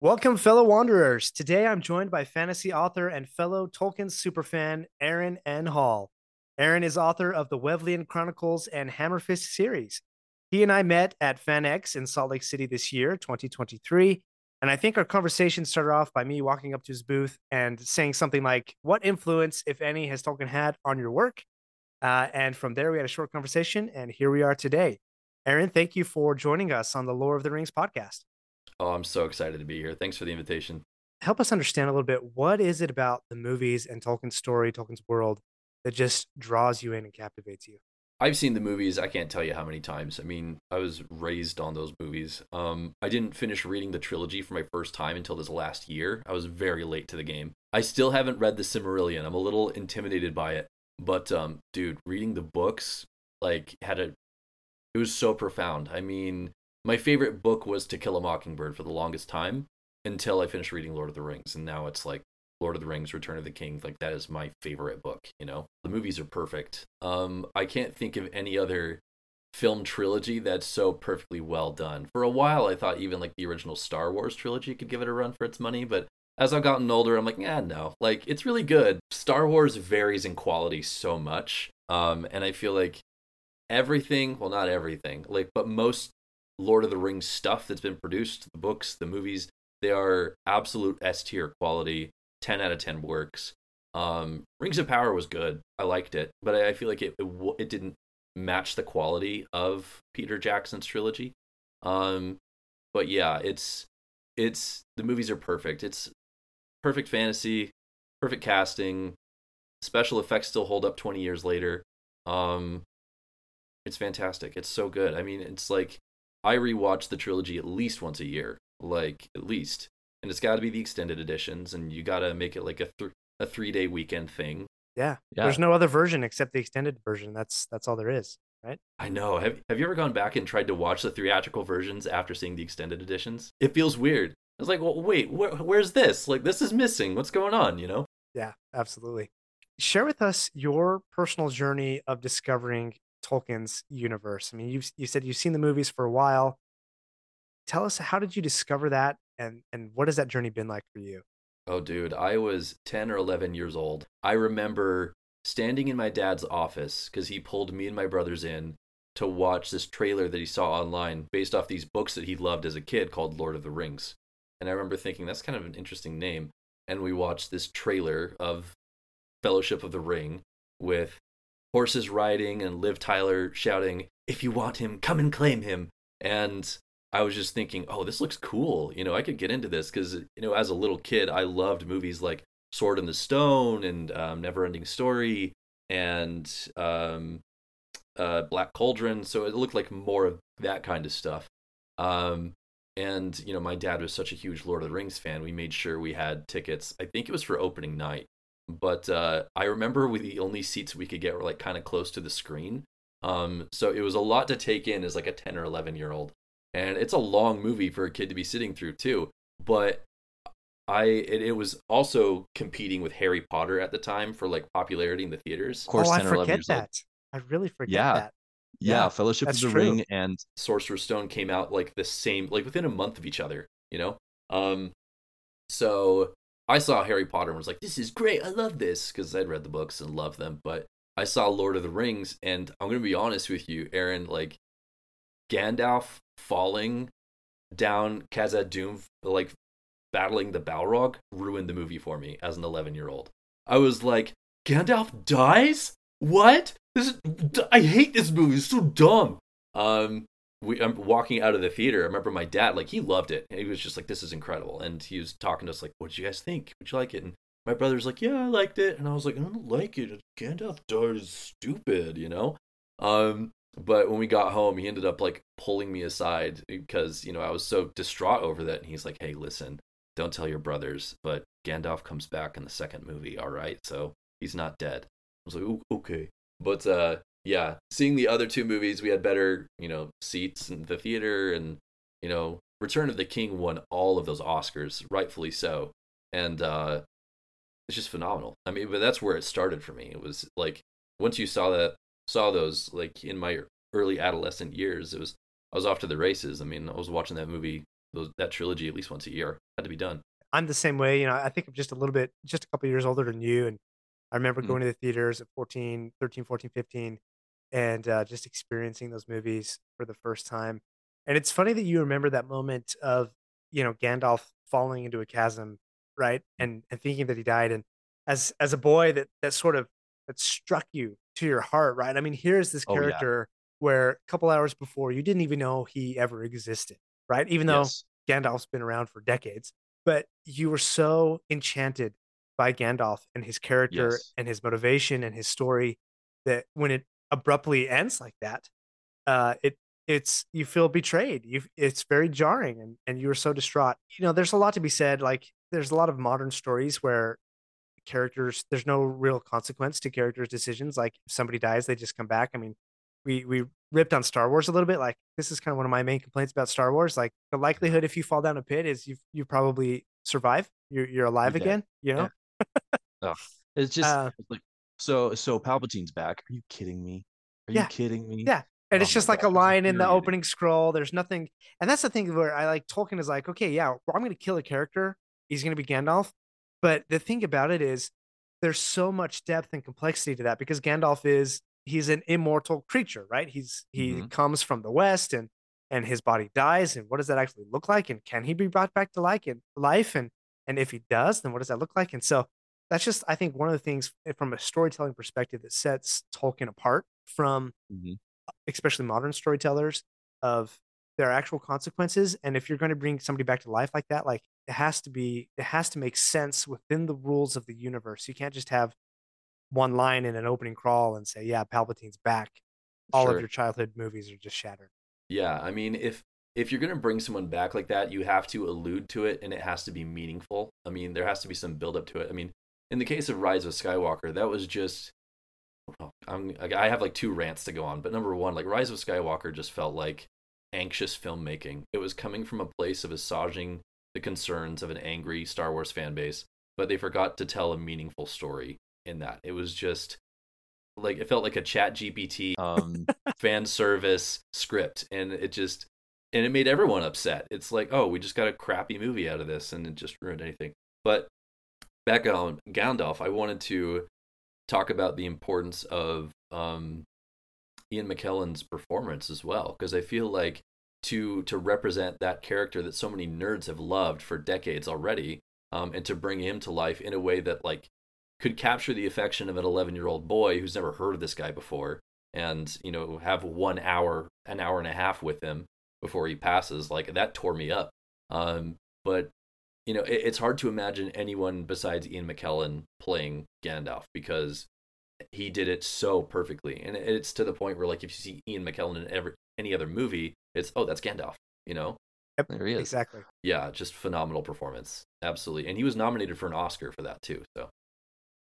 Welcome, fellow wanderers. Today I'm joined by fantasy author and fellow Tolkien superfan Aaron N. Hall. Aaron is author of the Wevleyan Chronicles and Hammerfist series. He and I met at FanX in Salt Lake City this year, 2023. And I think our conversation started off by me walking up to his booth and saying something like, What influence, if any, has Tolkien had on your work? Uh, and from there, we had a short conversation, and here we are today. Aaron, thank you for joining us on the Lore of the Rings podcast. Oh, I'm so excited to be here. Thanks for the invitation. Help us understand a little bit what is it about the movies and Tolkien's story, Tolkien's world that just draws you in and captivates you? I've seen the movies. I can't tell you how many times. I mean, I was raised on those movies. Um, I didn't finish reading the trilogy for my first time until this last year. I was very late to the game. I still haven't read the Silmarillion. I'm a little intimidated by it, but um, dude, reading the books like had a, it was so profound. I mean, my favorite book was To Kill a Mockingbird for the longest time until I finished reading Lord of the Rings, and now it's like Lord of the Rings, Return of the King. Like that is my favorite book. You know, the movies are perfect. Um, I can't think of any other film trilogy that's so perfectly well done. For a while, I thought even like the original Star Wars trilogy could give it a run for its money, but as I've gotten older, I'm like, yeah, no, like it's really good. Star Wars varies in quality so much, um, and I feel like everything, well, not everything, like, but most Lord of the Rings stuff that's been produced, the books, the movies, they are absolute S tier quality. 10 out of 10 works. Um, Rings of Power was good. I liked it, but I feel like it, it, it didn't match the quality of Peter Jackson's trilogy. Um, but yeah, it's it's the movies are perfect. It's perfect fantasy, perfect casting. Special effects still hold up 20 years later. Um, it's fantastic. It's so good. I mean, it's like I rewatch the trilogy at least once a year, like at least, and it's got to be the extended editions, and you got to make it like a th- a three day weekend thing. Yeah. Yeah. There's no other version except the extended version. That's that's all there is, right? I know. Have Have you ever gone back and tried to watch the theatrical versions after seeing the extended editions? It feels weird. I was like, well, wait, wh- where's this? Like, this is missing. What's going on? You know? Yeah, absolutely. Share with us your personal journey of discovering Tolkien's universe. I mean, you you said you've seen the movies for a while. Tell us how did you discover that and and what has that journey been like for you? Oh, dude, I was 10 or 11 years old. I remember standing in my dad's office because he pulled me and my brothers in to watch this trailer that he saw online based off these books that he loved as a kid called Lord of the Rings. And I remember thinking, that's kind of an interesting name. And we watched this trailer of Fellowship of the Ring with horses riding and Liv Tyler shouting, If you want him, come and claim him. And I was just thinking, oh, this looks cool. You know, I could get into this because, you know, as a little kid, I loved movies like Sword in the Stone and um, Neverending Story and um, uh, Black Cauldron. So it looked like more of that kind of stuff. Um, and, you know, my dad was such a huge Lord of the Rings fan. We made sure we had tickets. I think it was for opening night. But uh, I remember we, the only seats we could get were like kind of close to the screen. Um, so it was a lot to take in as like a 10 or 11 year old and it's a long movie for a kid to be sitting through too but i it, it was also competing with harry potter at the time for like popularity in the theaters Of course, oh, I or 11 forget years old. that. I really forget Yeah. that. Yeah, Yeah, Fellowship of the true. Ring and sorcerer's stone came out like the same like within a month of each other you know um so i saw harry potter and was like this is great i love this because i'd read the books and loved them but i saw lord of the rings and i'm gonna be honest with you aaron like gandalf falling down Khazad-dûm, like battling the Balrog, ruined the movie for me as an 11 year old. I was like, Gandalf dies? What? This is, I hate this movie. It's so dumb. Um, we, I'm walking out of the theater. I remember my dad, like, he loved it. He was just like, this is incredible. And he was talking to us, like, what did you guys think? Would you like it? And my brother's like, yeah, I liked it. And I was like, I don't like it. Gandalf dies stupid, you know? Um, but when we got home, he ended up like pulling me aside because, you know, I was so distraught over that. And he's like, hey, listen, don't tell your brothers, but Gandalf comes back in the second movie. All right, so he's not dead. I was like, okay, but uh, yeah, seeing the other two movies, we had better, you know, seats in the theater, and you know, Return of the King won all of those Oscars, rightfully so, and uh, it's just phenomenal. I mean, but that's where it started for me. It was like once you saw that, saw those, like in my early adolescent years, it was I was off to the races. I mean, I was watching that movie, those, that trilogy at least once a year. Had to be done. I'm the same way. You know, I think I'm just a little bit, just a couple years older than you. And I remember Mhm. going to the theaters at 14, 13, 14, 15, and uh, just experiencing those movies for the first time. And it's funny that you remember that moment of, you know, Gandalf falling into a chasm, right? And and thinking that he died. And as as a boy, that that sort of that struck you to your heart, right? I mean, here's this Oh, yeah. character where a couple hours before you didn't even know he ever existed, right? Even though Yes. Gandalf's been around for decades, but you were so enchanted by Gandalf and his character Yes. and his motivation and his story that when it abruptly ends like that, uh, it it's you feel betrayed. You it's very jarring and and you are so distraught. You know, there's a lot to be said. Like there's a lot of modern stories where characters there's no real consequence to characters' decisions. Like if somebody dies, they just come back. I mean, we we ripped on Star Wars a little bit. Like this is kind of one of my main complaints about Star Wars. Like the likelihood if you fall down a pit is you you probably survive. You're you're alive You're again. You know. It's just Uh, like so so Palpatine's back. Are you kidding me? Are Yeah. you kidding me? Yeah. And Oh it's just like a line in the opening scroll. There's nothing, and that's the thing where I like Tolkien is like, okay, yeah, well, I'm going to kill a character. He's going to be Gandalf, but the thing about it is, there's so much depth and complexity to that because Gandalf is he's an immortal creature, right? He's he Mhm. comes from the west and and his body dies, and what does that actually look like? And can he be brought back to like and life? And and if he does, then what does that look like? And so that's just I think one of the things eh, from a storytelling perspective that sets Tolkien apart from Mhm. especially modern storytellers of their actual consequences and if you're going to bring somebody back to life like that like it has to be it has to make sense within the rules of the universe you can't just have one line in an opening crawl and say yeah palpatine's back all Sure. of your childhood movies are just shattered Yeah, I mean, if if you're gonna bring someone back like that, you have to allude to it, and it has to be meaningful. I mean, there has to be some build up to it. I mean, in the case of Rise of Skywalker, that was just. well, I'm I have like two rants to go on, but number one, like Rise of Skywalker just felt like anxious filmmaking. It was coming from a place of assuaging the concerns of an angry Star Wars fan base, but they forgot to tell a meaningful story in that. It was just like it felt like a Chat GPT Um, fan service script and it just and it made everyone upset it's like oh we just got a crappy movie out of this and it just ruined anything but back on gandalf i wanted to talk about the importance of um ian mckellen's performance as well because i feel like to to represent that character that so many nerds have loved for decades already um and to bring him to life in a way that like could capture the affection of an 11 year old boy who's never heard of this guy before and you know have one hour an hour and a half with him before he passes like that tore me up. Um but you know it, it's hard to imagine anyone besides ian mckellen playing gandalf because he did it so perfectly. And it- it's to the point where like if you see ian mckellen in every any other movie it's oh that's gandalf you know? There he is. exactly. Yeah just phenomenal performance. Absolutely. And he was nominated for an oscar for that too so.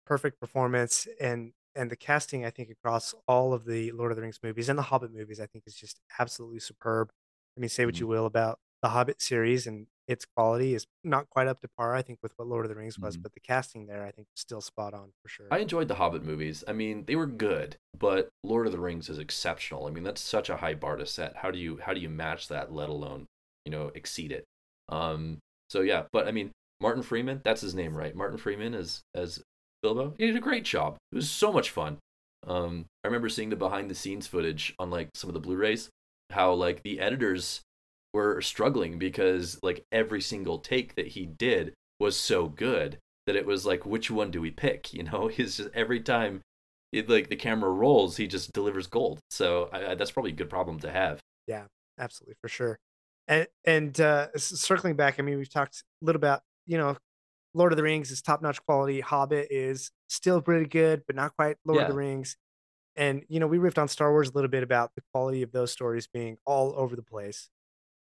Perfect performance. And and the casting i think across all of the lord of the rings movies and the hobbit movies i think is just absolutely superb. I mean say what Mhm. you will about the hobbit series and its quality is not quite up to par i think with what lord of the rings was Mhm. but the casting there i think was still spot on for sure I enjoyed the Hobbit movies. I mean, they were good, but Lord of the Rings is exceptional. I mean, that's such a high bar to set. How do you how do you match that, let alone, you know, exceed it? Um so yeah, but I mean, Martin Freeman, that's his name, right? Martin Freeman as as Bilbo. He did a great job. It was so much fun. Um I remember seeing the behind the scenes footage on like some of the Blu-rays, how like the editors were struggling because like every single take that he did was so good that it was like which one do we pick? You know? He's just every time it, like the camera rolls he just delivers gold. So I, I, that's probably a good problem to have. Yeah absolutely for sure. And and uh circling back i mean we've talked a little about you know lord of the rings is top-notch quality hobbit is still pretty good but not quite lord of the rings. And you know we riffed on star wars a little bit about the quality of those stories being all over the place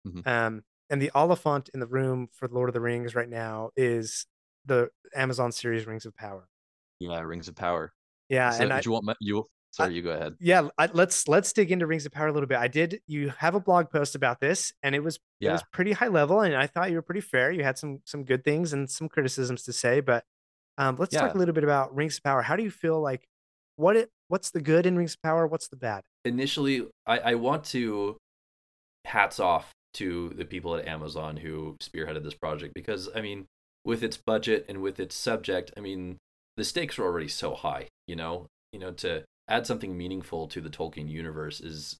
Mhm. um and the Oliphant in the room for Lord of the Rings right now is the Amazon series Rings of Power. Yeah, Rings of Power. Yeah, So, and I, you want my, you? Sorry, you go ahead. yeah, I, let's let's dig into Rings of Power a little bit. I did. You have a blog post about this, and it was it Yeah. was pretty high level, and I thought you were pretty fair. You had some some good things and some criticisms to say, but um, let's talk a little bit about Rings of Power. How do you feel like what it what's the good in Rings of Power? What's the bad? initially I, I want to hats off to the people at Amazon who spearheaded this project because I mean with its budget and with its subject I mean the stakes are already so high you know? You know to add something meaningful to the Tolkien universe is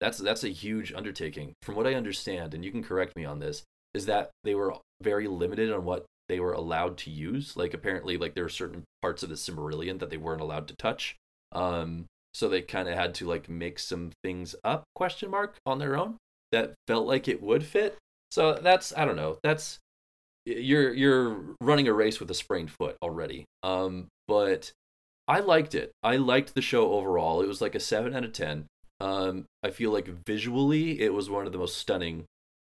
that's that's a huge undertaking. From what I understand and you can correct me on this is that they were very limited on what they were allowed to use. Like apparently like there are certain parts of the Silmarillion that they weren't allowed to touch um so they kind of had to like make some things up question mark on their own that felt like it would fit. So that's i don't know that's you're you're running a race with a sprained foot already. Um but i liked it. I liked the show overall. It was like a 7 out of 10 um i feel like visually it was one of the most stunning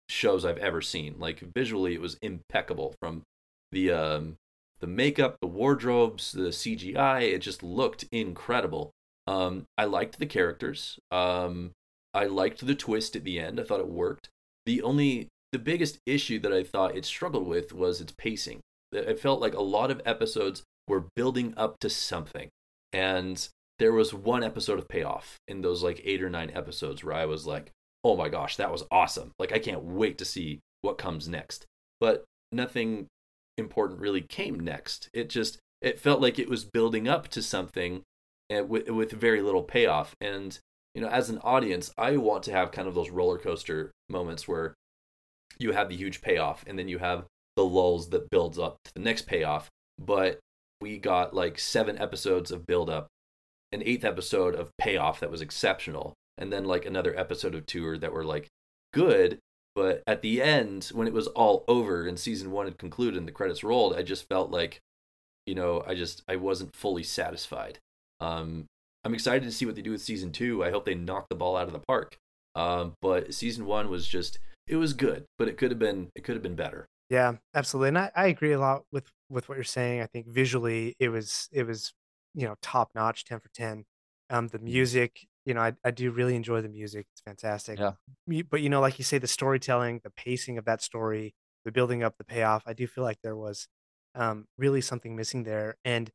shows i've ever seen. Like visually it was impeccable from the um the makeup the wardrobes the cgi it just looked incredible. Um, I liked the characters. Um, I liked the twist at the end. I thought it worked. The only, the biggest issue that I thought it struggled with was its pacing. It felt like a lot of episodes were building up to something, and there was one episode of payoff in those like eight or nine episodes where I was like, "Oh my gosh, that was awesome! Like I can't wait to see what comes next." But nothing important really came next. It just it felt like it was building up to something and with with very little payoff. And you know, as an audience, I want to have kind of those roller coaster moments where you have the huge payoff, and then you have the lulls that builds up to the next payoff. But we got like seven episodes of build up, an eighth episode of payoff that was exceptional, and then like another episode of two that were like good. But at the end, when it was all over and season one had concluded and the credits rolled, I just felt like, you know, I just I wasn't fully satisfied. Um, I'm excited to see what they do with season two. I hope they knock the ball out of the park. Um, but season one was just it was good, but it could have been it could have been better. Yeah, absolutely. And I, I agree a lot with with what you're saying. I think visually it was it was, you know, top notch, 10 for 10. Um the music, you know, I, I do really enjoy the music. It's fantastic. Yeah. But you know, like you say, the storytelling, the pacing of that story, the building up, the payoff, I do feel like there was um really something missing there. And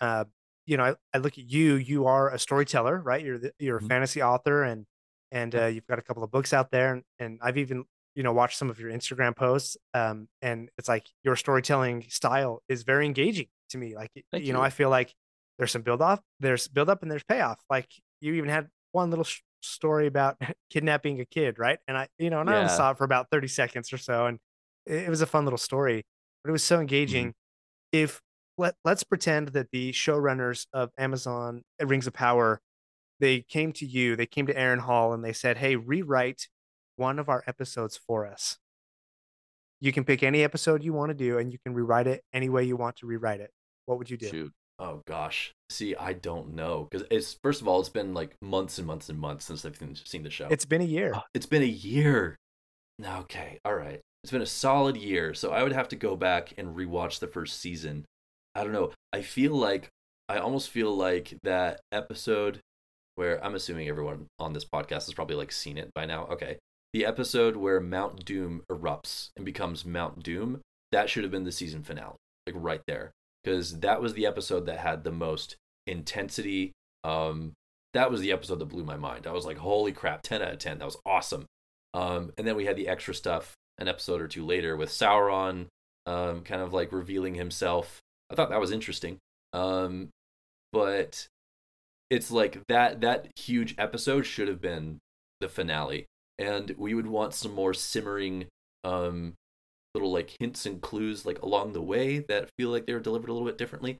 uh, you know, I, I look at you, you are a storyteller, right? You're the, you're a Mhm. fantasy author and and uh, you've got a couple of books out there and, and I've even you know watched some of your Instagram posts um and it's like your storytelling style is very engaging to me like y- Thank you know. I feel like there's some build off there's build up and there's payoff like you even had one little sh- story about kidnapping a kid right and I you know and I only saw it for about 30 seconds or so and it, it was a fun little story but it was so engaging if let, let's pretend that the showrunners of Amazon uh, Rings of Power they came to you, they came to Aaron Hall and they said, "Hey, rewrite one of our episodes for us. You can pick any episode you want to do and you can rewrite it any way you want to rewrite it. What would you do?" Shoot. Oh gosh, see, I don't know because it's first of all, it's been like months and months and months since I've seen- seen the show. It's been a year. Oh, it's been a year. Okay, all right. It's been a solid year, so I would have to go back and rewatch the first season. I don't know. I feel like I almost feel like that episode where I'm assuming everyone on this podcast has probably like seen it by now. Okay. The episode where Mount Doom erupts and becomes Mount Doom, that should have been the season finale. Like right there. Because that was the episode that had the most intensity. Um that was the episode that blew my mind. I was like, holy crap, 10 out of 10. That was awesome. Um, and then we had the extra stuff an episode or two later with Sauron, um, kind of like revealing himself. I thought that was interesting. Um, but it's like that that huge episode should have been the finale, and we would want some more simmering, um, little like hints and clues like along the way that feel like they were delivered a little bit differently.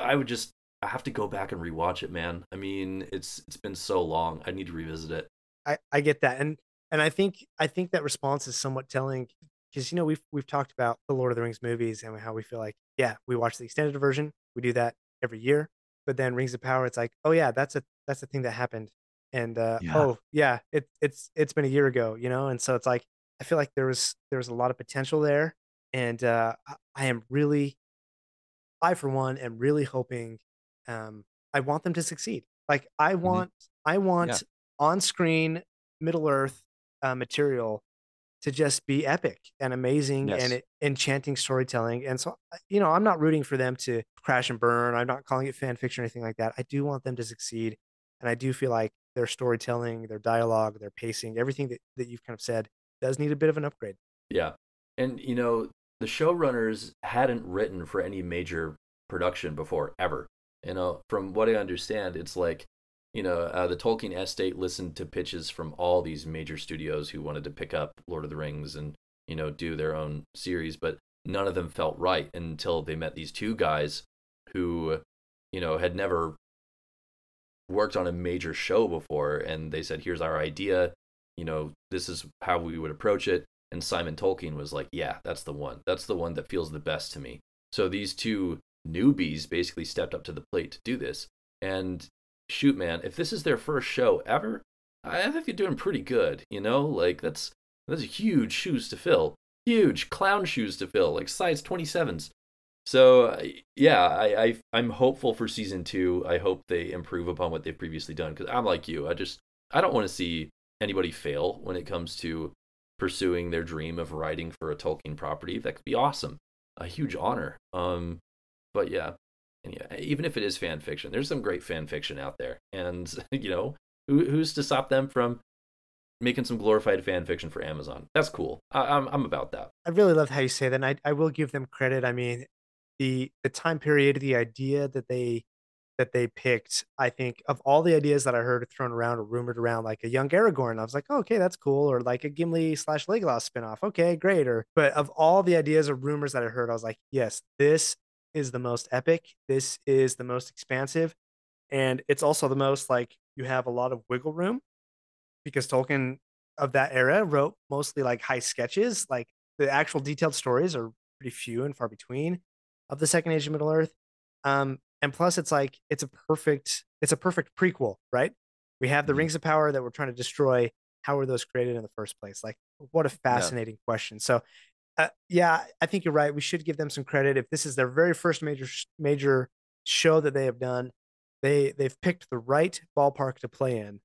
I would just I have to go back and rewatch it, man. I mean, it's it's been so long. I need to revisit it. I, I get that. And and I think I think that response is somewhat telling because you know we've we've talked about the Lord of the Rings movies and how we feel like, yeah, we watch the extended version. We do that every year. But then Rings of Power, it's like, oh yeah, that's a that's a thing that happened. And uh Yeah. oh yeah, it it's it's been a year ago, you know? And so it's like I feel like there was there was a lot of potential there, and uh, I- am really, I for one am really hoping, um, I want them to succeed. Like I want, I want on screen Middle Earth uh, material to just be epic and amazing and Yes. it, enchanting storytelling. And so, you know, I'm not rooting for them to crash and burn. I'm not calling it fan fiction or anything like that. I do want them to succeed. And I do feel like their storytelling, their dialogue, their pacing, everything that, that you've kind of said does need a bit of an upgrade. Yeah. And, you know, the showrunners hadn't written for any major production before, ever. You know, from what I understand, it's like, you know, uh, the Tolkien estate listened to pitches from all these major studios who wanted to pick up Lord of the Rings and, you know, do their own series, but none of them felt right until they met these two guys who, you know, had never worked on a major show before. And they said, here's our idea. You know, this is how we would approach it. And Simon Tolkien was like, yeah, that's the one. That's the one that feels the best to me. So these two newbies basically stepped up to the plate to do this. And shoot, man, if this is their first show ever, I think you're doing pretty good. You know, like that's that's huge shoes to fill, huge clown shoes to fill, like size 27s. So yeah, I, I I'm hopeful for season two. I hope they improve upon what they've previously done because I'm like you. I just I don't want to see anybody fail when it comes to pursuing their dream of writing for a Tolkien property. That could be awesome, a huge honor. Um, but yeah, and yeah, even if it is fan fiction, there's some great fan fiction out there, and you know, who, who's to stop them from making some glorified fan fiction for Amazon? That's cool. I, I'm I'm about that. I really love how you say that. And I, I will give them credit. I mean, the the time period, the idea that they that they picked, I think of all the ideas that I heard thrown around or rumored around, like a young Aragorn, I was like, oh, okay, that's cool. Or like a Gimli slash Legolas spinoff. Okay, great. Or but of all the ideas or rumors that I heard, I was like, yes, this is the most epic. This is the most expansive. And it's also the most like you have a lot of wiggle room because Tolkien of that era wrote mostly like high sketches. Like the actual detailed stories are pretty few and far between of the Second Age of Middle Earth. Um, and plus, it's like it's a perfect it's a perfect prequel, right? We have the Mhm. Rings of Power that we're trying to destroy. How were those created in the first place? Like, what a fascinating question. So, uh, yeah, I think you're right. We should give them some credit. If this is their very first major major show that they have done, they they've picked the right ballpark to play in.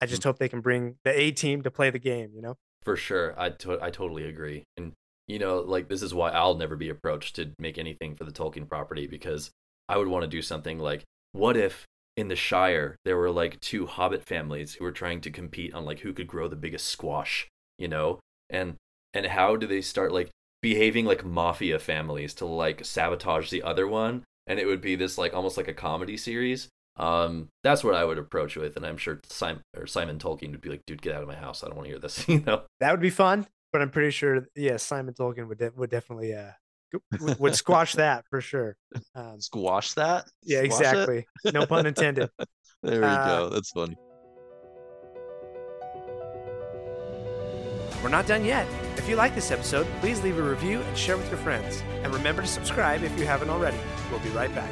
I just hope they can bring the A team to play the game. You know. For sure, I to- I totally agree, and you know, like this is why I'll never be approached to make anything for the Tolkien property because I would want to do something like, what if in the Shire there were like two Hobbit families who were trying to compete on like who could grow the biggest squash, you know, and and how do they start like behaving like mafia families to like sabotage the other one, and it would be this like almost like a comedy series. Um, that's what I would approach with, and I'm sure Simon or Simon Tolkien would be like, "Dude, get out of my house! I don't want to hear this." You know? That would be fun, but I'm pretty sure, yeah, Simon Tolkien would de- would definitely uh would, would squash that for sure. Um, Squash that? yeah, Squash it? exactly. No pun intended. there we Uh, go. That's funny. We're not done yet. If you like this episode, please leave a review and share with your friends. And remember to subscribe if you haven't already. We'll be right back.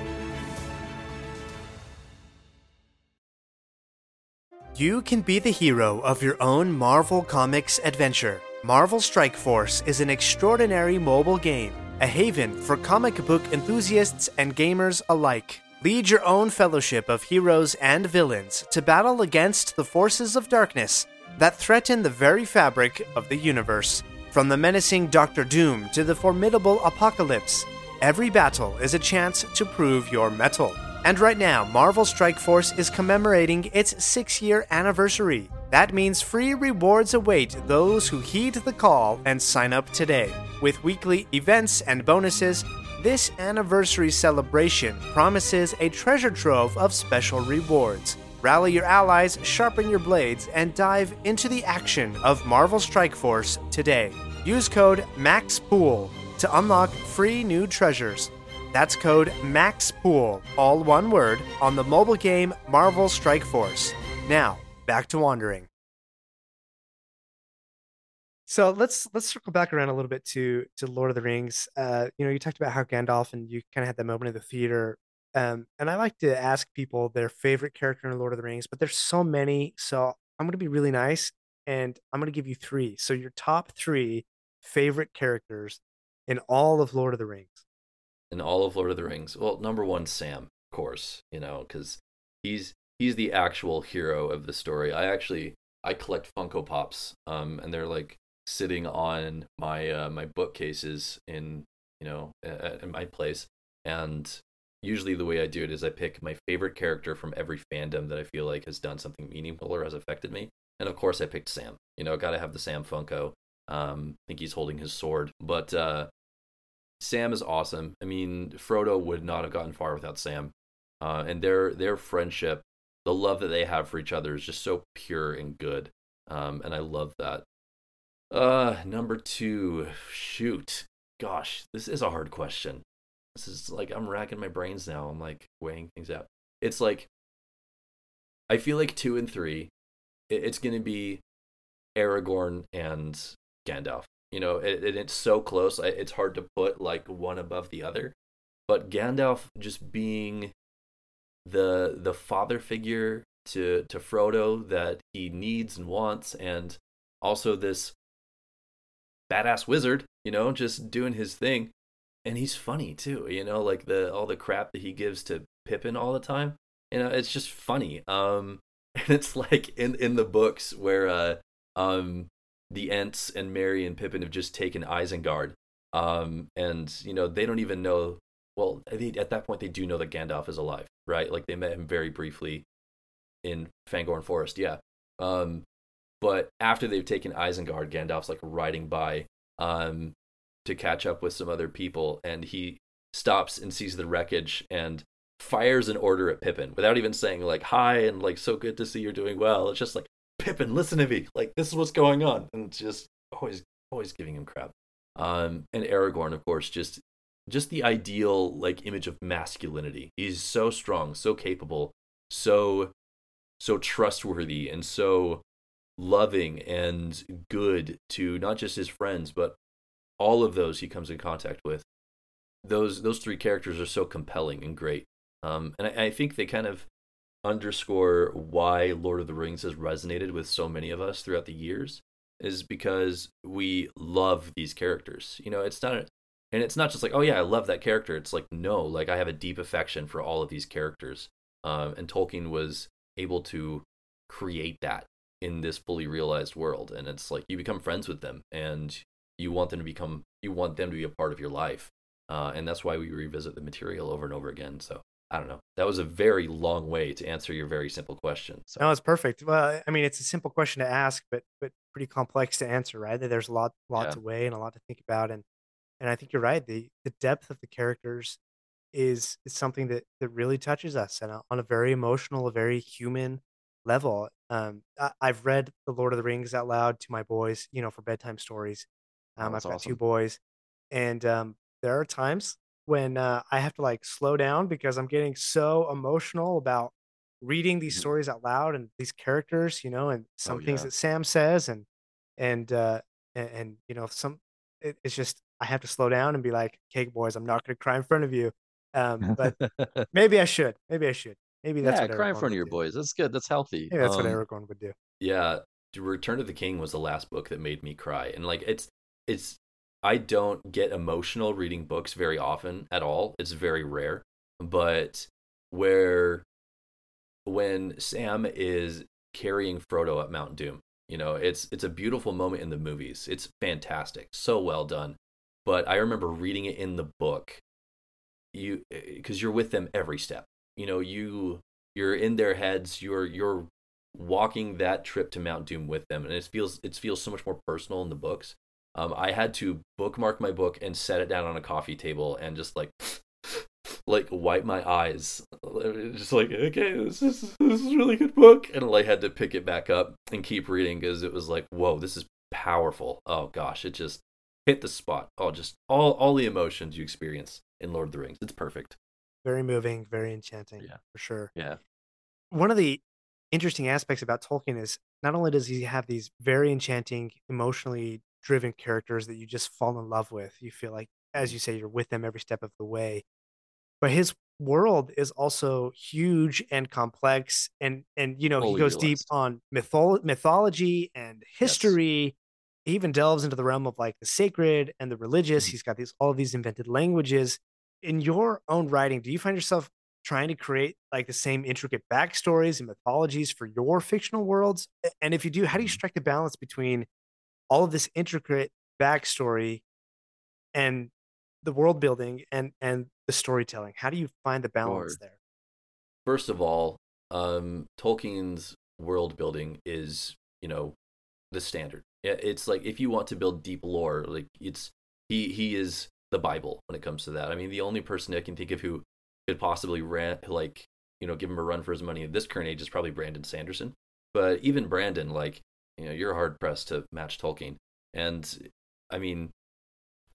You can be the hero of your own Marvel Comics adventure. Marvel Strike Force is an extraordinary mobile game, a haven for comic book enthusiasts and gamers alike. Lead your own fellowship of heroes and villains to battle against the forces of darkness that threaten the very fabric of the universe. From the menacing Doctor Doom to the formidable Apocalypse, every battle is a chance to prove your mettle. And right now, Marvel Strike Force is commemorating its six year anniversary. That means free rewards await those who heed the call and sign up today. With weekly events and bonuses, this anniversary celebration promises a treasure trove of special rewards. Rally your allies, sharpen your blades, and dive into the action of Marvel Strike Force today. Use code MAXPOOL to unlock free new treasures. That's code MAXPOOL, all one word, on the mobile game Marvel Strike Force. Now, back to wandering. So let's let's circle back around a little bit to to Lord of the Rings. Uh, you know, you talked about how Gandalf and you kind of had that moment in the theater. Um, and I like to ask people their favorite character in Lord of the Rings, but there's so many. So I'm going to be really nice and I'm going to give you three. So your top three favorite characters in all of Lord of the Rings. In all of Lord of the Rings, well, number one, Sam, of course, you know, because he's he's the actual hero of the story. I actually I collect Funko Pops, um, and they're like sitting on my uh, my bookcases in you know at, at my place, and usually the way I do it is I pick my favorite character from every fandom that I feel like has done something meaningful or has affected me. And of course, I picked Sam. You know, got to have the Sam Funko. Um, I think he's holding his sword, but uh, Sam is awesome. I mean, Frodo would not have gotten far without Sam, uh, and their their friendship, the love that they have for each other is just so pure and good. Um, and I love that. Uh, number two, shoot, gosh, this is a hard question. This is like I'm racking my brains now. I'm like weighing things out. It's like I feel like two and three, it's gonna be Aragorn and Gandalf. You know, it, it, it's so close. It's hard to put like one above the other. But Gandalf just being the the father figure to to Frodo that he needs and wants, and also this badass wizard, you know, just doing his thing and he's funny too. You know, like the all the crap that he gives to Pippin all the time. You know, it's just funny. Um, and it's like in in the books where uh um the Ents and Merry and Pippin have just taken Isengard. Um, and you know they don't even know. Well, at that point they do know that Gandalf is alive, right? Like they met him very briefly in Fangorn Forest, yeah. Um, but after they've taken Isengard, Gandalf's like riding by, um, to catch up with some other people, and he stops and sees the wreckage and fires an order at Pippin without even saying like hi and like so good to see you're doing well. It's just like Pippin, listen to me. Like this is what's going on, and just always always giving him crap. Um, and Aragorn, of course, just just the ideal like image of masculinity. He's so strong, so capable, so so trustworthy, and so loving and good to not just his friends but all of those he comes in contact with those those three characters are so compelling and great. Um, and I, I, think they kind of underscore why lord of the rings has resonated with so many of us throughout the years is because we love these characters. You know it's not and it's not just like oh yeah i love that character. It's like no like i have a deep affection for all of these characters um, and tolkien was able to create that in this fully realized world. And it's like you become friends with them and you want them to become you want them to be a part of your life. Uh, and that's why we revisit the material over and over again. So i don't know. That was a very long way to answer your very simple question. So no it's perfect. Well i mean it's a simple question to ask but but pretty complex to answer right? There's a lot lot yeah. to weigh and a lot to think about. And and i think you're right. The the depth of the characters is is something that that really touches us and on a very emotional a very human level. Um I, i've read the lord of the rings out loud to my boys you know for bedtime stories um, I've got awesome. two boys, and um, there are times when uh, I have to like slow down because I'm getting so emotional about reading these Mhm. stories out loud and these characters, you know, and some Oh things that Sam says, and and uh, and, and you know, some it, it's just I have to slow down and be like, "Okay, boys, I'm not going to cry in front of you." Um, but maybe I should. Maybe I should. Maybe that's yeah, what cry in front of your do. boys. That's good. That's healthy. Maybe that's what Um, Aragorn would do. yeah return of the king was the last book that made me cry and like it's it's i don't get emotional reading books very often at all. It's very rare. But where when sam is carrying frodo up mount doom you know it's it's a beautiful moment in the movies. It's fantastic. So well done. But i remember reading it in the book. You eh, because you're with them every step. You know you you're in their heads. You're you're walking that trip to Mount Doom with them, and it feels it feels so much more personal in the books. Um, I had to bookmark my book and set it down on a coffee table and just like like wipe my eyes, just like okay, this is this is a really good book, and like had to pick it back up and keep reading because it was like whoa, this is powerful. Oh gosh, it just hit the spot. Oh, just all all the emotions you experience in Lord of the Rings. It's perfect. Very moving, very enchanting, Yeah. for sure. Yeah. one of the interesting aspects about Tolkien is not only does he have these very enchanting, emotionally driven characters that you just fall in love with, you feel like, as you say, you're with them every step of the way. but his world is also huge and complex and and you know he goes deep on mythol- mythology and history. He even delves into the realm of like the sacred and the religious. Mhm. he's got these all of these invented languages. In your own writing do you find yourself trying to create like the same intricate backstories and mythologies for your fictional worlds? And if you do how do you Mhm. strike the balance between all of this intricate backstory and the world building and and the storytelling how do you find the balance Sure. there First of all, um, Tolkien's world building is, you know, the standard. It's like if you want to build deep lore, like it's he he is the Bible when it comes to that. I mean, the only person I can think of who could possibly ran like you know give him a run for his money in this current age is probably Brandon Sanderson. But even Brandon, like you know, you're hard pressed to match Tolkien. And I mean,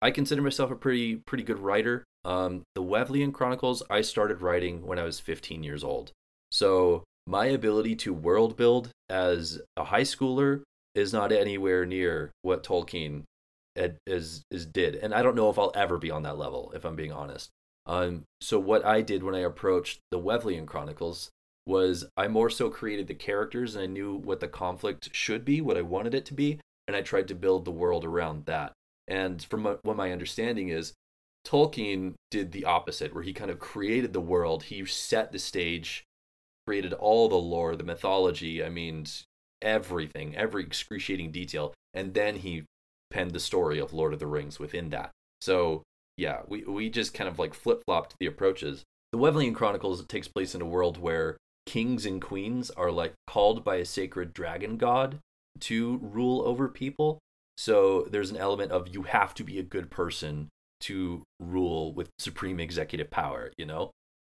I consider myself a pretty pretty good writer. Um, the Wevleyan Chronicles I started writing when I was 15 years old. So my ability to world build as a high schooler is not anywhere near what Tolkien had, is is did, and I don't know if I'll ever be on that level if I'm being honest. Um, so what I did when I approached the Wevleyan Chronicles was I more so created the characters and I knew what the conflict should be, what I wanted it to be, and I tried to build the world around that. And from what my understanding is, Tolkien did the opposite, where he kind of created the world, he set the stage, created all the lore, the mythology, I mean, everything, every excruciating detail, and then he penned the story of Lord of the Rings within that. So, yeah, we, we just kind of like flip flopped the approaches. The Wevleyan Chronicles takes place in a world where kings and queens are like called by a sacred dragon god to rule over people. So there's an element of you have to be a good person to rule with supreme executive power, you know?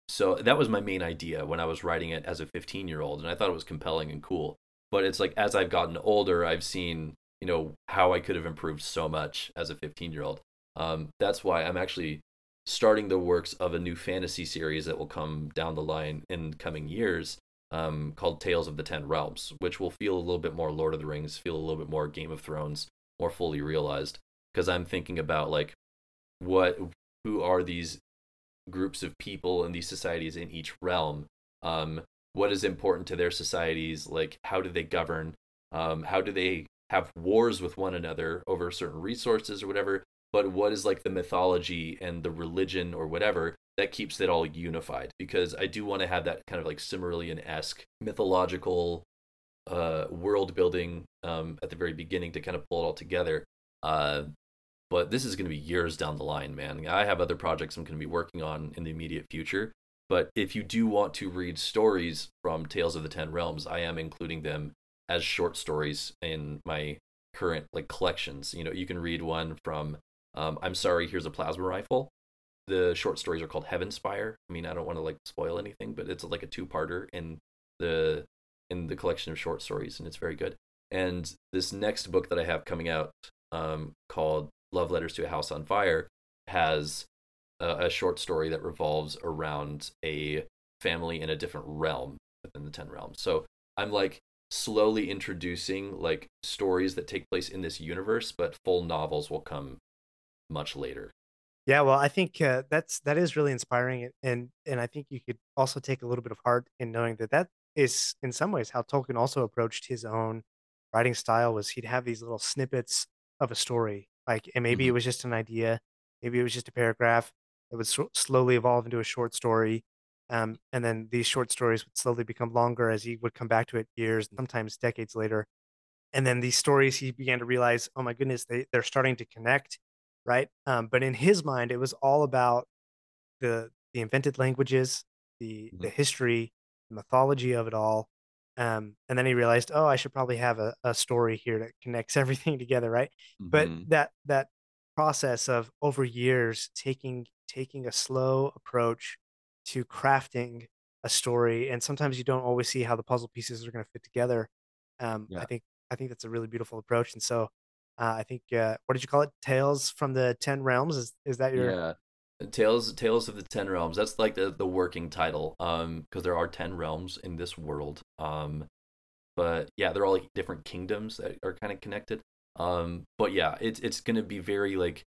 So that was my main idea when I was writing it as a 15 year old, and I thought it was compelling and cool. But it's like as I've gotten older, I've seen, you know, how I could have improved so much as a 15 year old. Um, that's why I'm actually starting the works of a new fantasy series that will come down the line in coming years um, called Tales of the Ten Realms, which will feel a little bit more Lord of the Rings, feel a little bit more Game of Thrones, more fully realized. Because I'm thinking about like what, who are these groups of people and these societies in each realm? Um, what is important to their societies? Like how do they govern? Um, how do they have wars with one another over certain resources or whatever? But what is like the mythology and the religion or whatever that keeps it all unified? Because I do want to have that kind of like Silmarillion esque mythological uh, world building um, at the very beginning to kind of pull it all together. Uh, but this is going to be years down the line, man. I have other projects I'm going to be working on in the immediate future. But if you do want to read stories from Tales of the Ten Realms, I am including them as short stories in my current like collections. You know, you can read one from um, I'm sorry, here's a plasma rifle. The short stories are called Heaven Spire. I mean, I don't want to like spoil anything, but it's like a two-parter in the in the collection of short stories, and it's very good. And this next book that I have coming out, um, called Love Letters to a House on Fire, has a, a short story that revolves around a family in a different realm within the Ten Realms. So I'm like slowly introducing like stories that take place in this universe, but full novels will come much later. Yeah, well, I think uh, that's that is really inspiring, and and I think you could also take a little bit of heart in knowing that that is in some ways how Tolkien also approached his own writing style. Was he'd have these little snippets of a story, like, and maybe it Mhm. was just an idea, maybe it was just a paragraph that would so- slowly evolve into a short story, um, and then these short stories would slowly become longer as he would come back to it years, sometimes decades later, and then these stories he began to realize, oh my goodness, they they're starting to connect right? Um, but in his mind, it was all about the the invented languages, the the Mhm. history, the mythology of it all. Um, and then he realized, oh, I should probably have a, a story here that connects everything together, right? But Mhm. that that process of over years taking taking a slow approach to crafting a story, and sometimes you don't always see how the puzzle pieces are going to fit together. Um, I think I think that's a really beautiful approach, and so uh, I think uh, what did you call it? Tales from the Ten Realms. Is is that your? Yeah. Tales Tales of the Ten Realms. That's like the, the working title. Um, because there are ten realms in this world. Um, but yeah, they're all like different kingdoms that are kind of connected. Um, but yeah, it's it's gonna be very like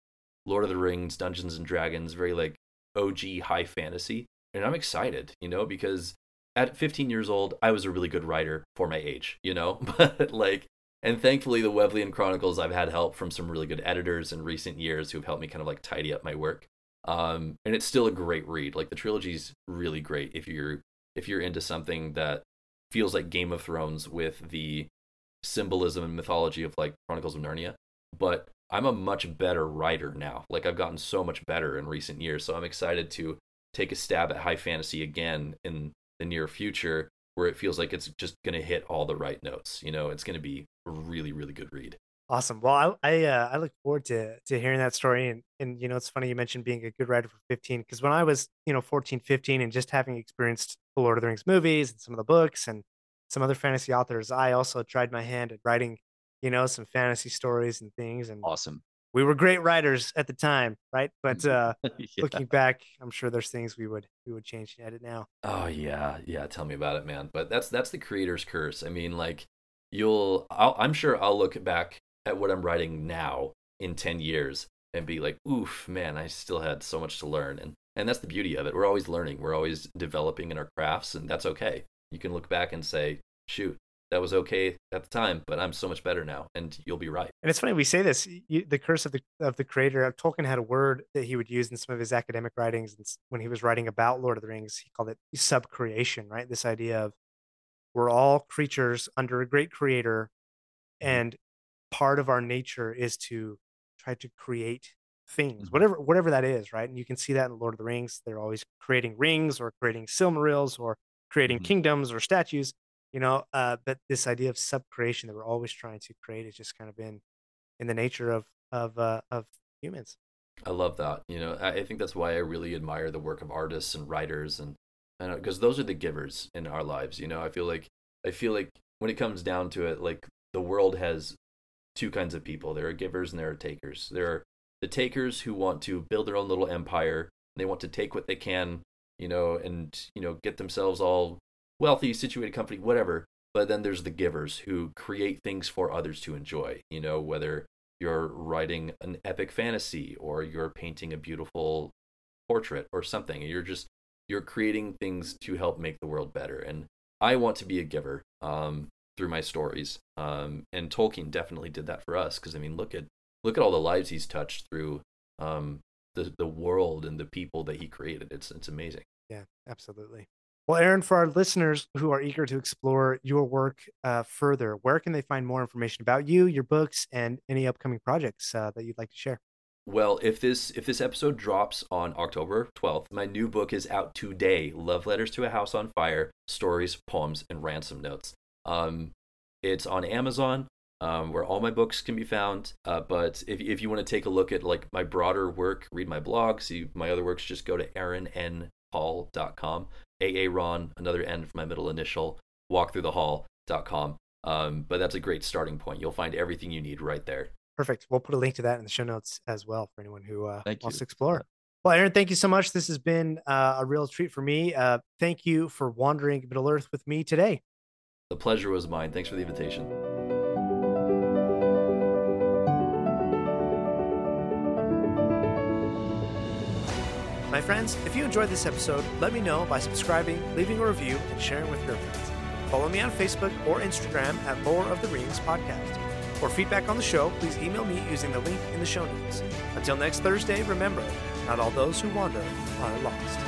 Lord of the Rings, Dungeons and Dragons, very like OG high fantasy, and I'm excited, you know, because at 15 years old, I was a really good writer for my age, you know, but like, and thankfully, the Wevleyan Chronicles, I've had help from some really good editors in recent years who've helped me kind of like tidy up my work. Um, and it's still a great read. Like the trilogy's really great if you're if you're into something that feels like Game of Thrones with the symbolism and mythology of like Chronicles of Narnia. But I'm a much better writer now. Like I've gotten so much better in recent years. So I'm excited to take a stab at high fantasy again in the near future where it feels like it's just going to hit all the right notes. You know, it's going to be a really, really good read. Awesome. Well, I I, uh, I look forward to to hearing that story. And and you know, it's funny you mentioned being a good writer for 15 because when I was you know 14, 15, and just having experienced the Lord of the Rings movies and some of the books and some other fantasy authors, I also tried my hand at writing you know some fantasy stories and things. And Awesome. We were great writers at the time, right? But uh, Yeah. looking back, I'm sure there's things we would we would change and edit now. Oh yeah, yeah. Tell me about it, man. But that's that's the creator's curse. I mean, like you'll, I'll, I'm sure I'll look back at what I'm writing now in ten years and be like, oof, man, I still had so much to learn. And and that's the beauty of it. We're always learning. We're always developing in our crafts, and that's okay. You can look back and say, shoot, that was okay at the time, but I'm so much better now, and you'll be right. And it's funny we say this. You, the curse of the of the creator. uh, Tolkien had a word that he would use in some of his academic writings, and when he was writing about Lord of the Rings, he called it subcreation. Right, this idea of we're all creatures under a great creator, and part of our nature is to try to create things, Mhm. whatever whatever that is. Right, and you can see that in Lord of the Rings. They're always creating rings or creating silmarils or creating Mhm. kingdoms or statues you know uh but this idea of subcreation that we're always trying to create has just kind of been in the nature of of uh of humans I love that. You know, I, think that's why I really admire the work of artists and writers, and because those are the givers in our lives. You know, I feel like I feel like when it comes down to it, like the world has two kinds of people. There are givers and there are takers. There are the takers who want to build their own little empire. They want to take what they can, you know, and you know get themselves all wealthy, situated company, whatever. But then there's the givers who create things for others to enjoy. You know, whether you're writing an epic fantasy or you're painting a beautiful portrait or something you're just you're creating things to help make the world better and i want to be a giver um, through my stories um, and tolkien definitely did that for us because i mean look at look at all the lives he's touched through um, the, the world and the people that he created it's it's amazing yeah absolutely well aaron for our listeners who are eager to explore your work uh, further where can they find more information about you your books and any upcoming projects uh, that you'd like to share Well, if this if this episode drops on October 12th, my new book is out today. Love Letters to a House on Fire: Stories, Poems, and Ransom Notes. Um, it's on Amazon, um, where all my books can be found. Uh, but if if you want to take a look at like my broader work, read my blog, see my other works, just go to aaronnhall.com. A A another N for my middle initial. Walkthroughthehall.com. Um, but that's a great starting point. You'll find everything you need right there. perfect we'll put a link to that in the show notes as well for anyone who uh, wants you. to explore well aaron thank you so much this has been uh, a real treat for me uh, thank you for wandering middle earth with me today The pleasure was mine. Thanks for the invitation. My friends, if you enjoyed this episode, let me know by subscribing, leaving a review, and sharing with your friends. Follow me on Facebook or Instagram at Lord of the Rings Podcast. For feedback on the show, please email me using the link in the show notes. Until next Thursday, remember, not all those who wander are lost.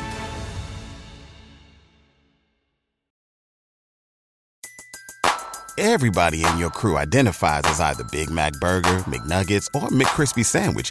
Everybody in your crew identifies as either Big Mac Burger, McNuggets, or McCrispy Sandwich.